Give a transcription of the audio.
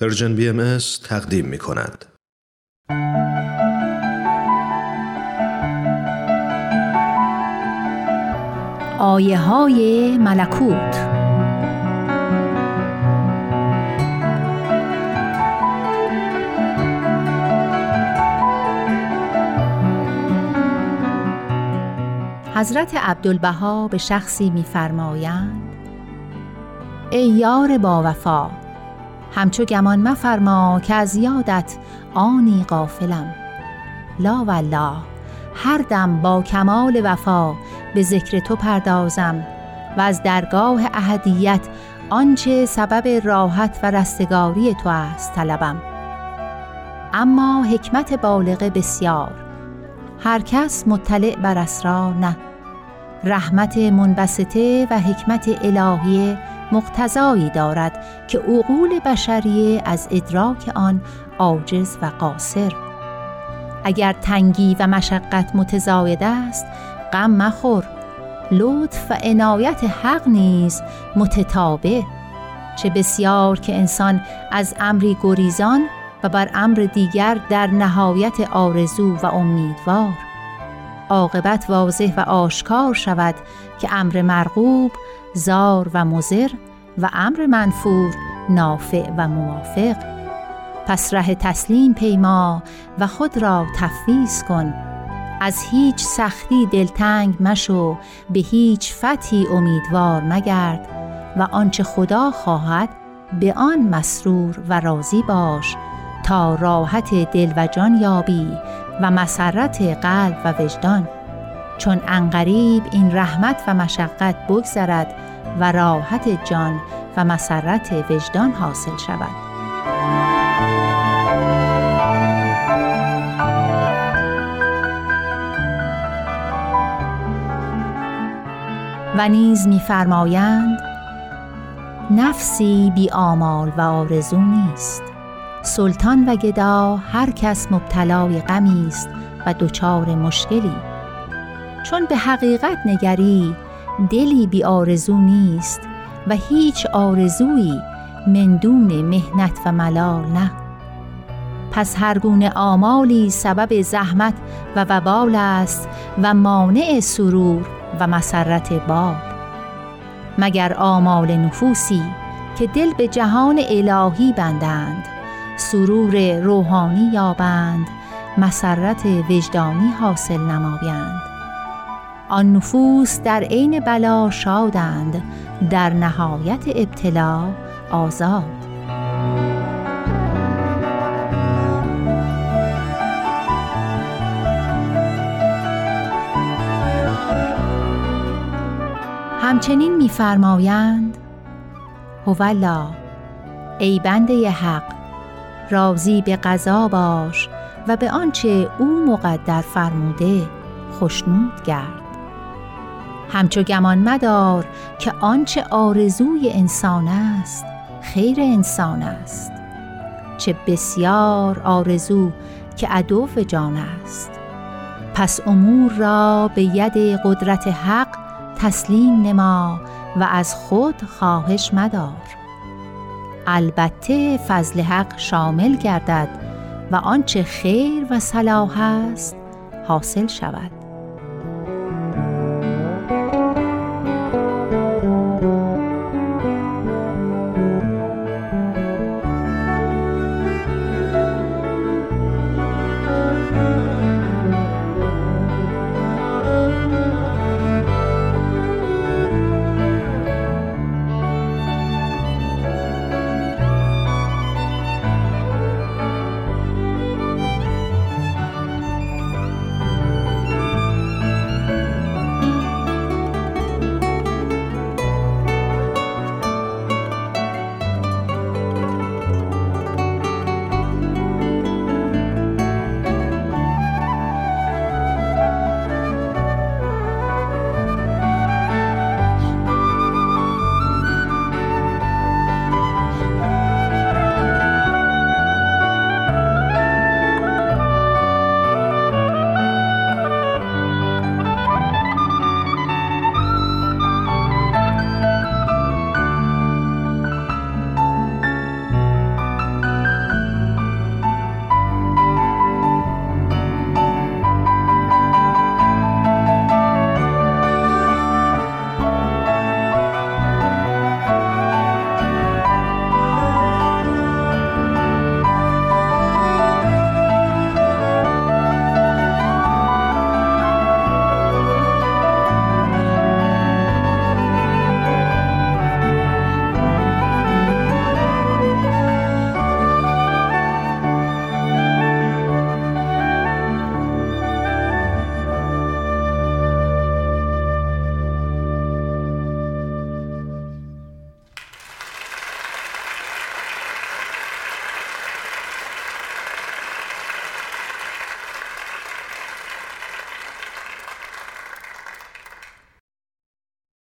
پرژن بی ام تقدیم می کند. آیه های ملکوت حضرت عبدالبها به شخصی می‌فرمایند ای یار با وفا همچو گمان مفرما که از یادت آنی غافلم. لا والله هر دم با کمال وفا به ذکر تو پردازم و از درگاه اهدیت آنچه سبب راحت و رستگاری تو است طلبم. اما حکمت بالغه بسیار هر کس مطلع بر اسرار نه. رحمت منبسطه و حکمت الهیه مقتضایی دارد که عقول بشریه از ادراک آن عاجز و قاصر. اگر تنگی و مشقت متزاید است غم مخور. لطف و عنایت حق نیز متتابع. چه بسیار که انسان از امری گریزان و بر امر دیگر در نهایت آرزو و امیدوار. عاقبت واضح و آشکار شود که امر مرغوب زار و مزر و امر منفور نافع و موافق. پس ره تسلیم پیما و خود را تفویض کن. از هیچ سختی دلتنگ مشو به هیچ فتحی امیدوار مگرد و آنچه خدا خواهد به آن مسرور و راضی باش تا راحت دل و جان یابی و مسرت قلب و وجدان. چون انقریب این رحمت و مشقت بگذرد و راحت جان و مسرت وجدان حاصل شود. و نیز می‌فرمایند نفسی بی آمال و آرزو نیست. سلطان و گدا هر کس مبتلای غمی است و دچار مشکلی. چون به حقیقت نگری دلی بی آرزو نیست و هیچ آرزویی مندون مهنت و ملال نه. پس هر گونه آمالی سبب زحمت و وبال است و مانع سرور و مسرت باب مگر آمال نفوسی که دل به جهان الهی بندند سرور روحانی یابند مسرت وجدانی حاصل نمایند. آن نفوس در عین بلا شادند در نهایت ابتلا آزاد. همچنین می‌فرمایند هولا ای بنده حق راضی به قضا باش و به آنچه او مقدر فرموده خشنود گرد. همچو گمان مدار که آنچه آرزوی انسان است خیر انسان است. چه بسیار آرزو که عدو جان است. پس امور را به ید قدرت حق تسلیم نما و از خود خواهش مدار. البته فضل حق شامل گردد و آنچه خیر و صلاح است حاصل شود.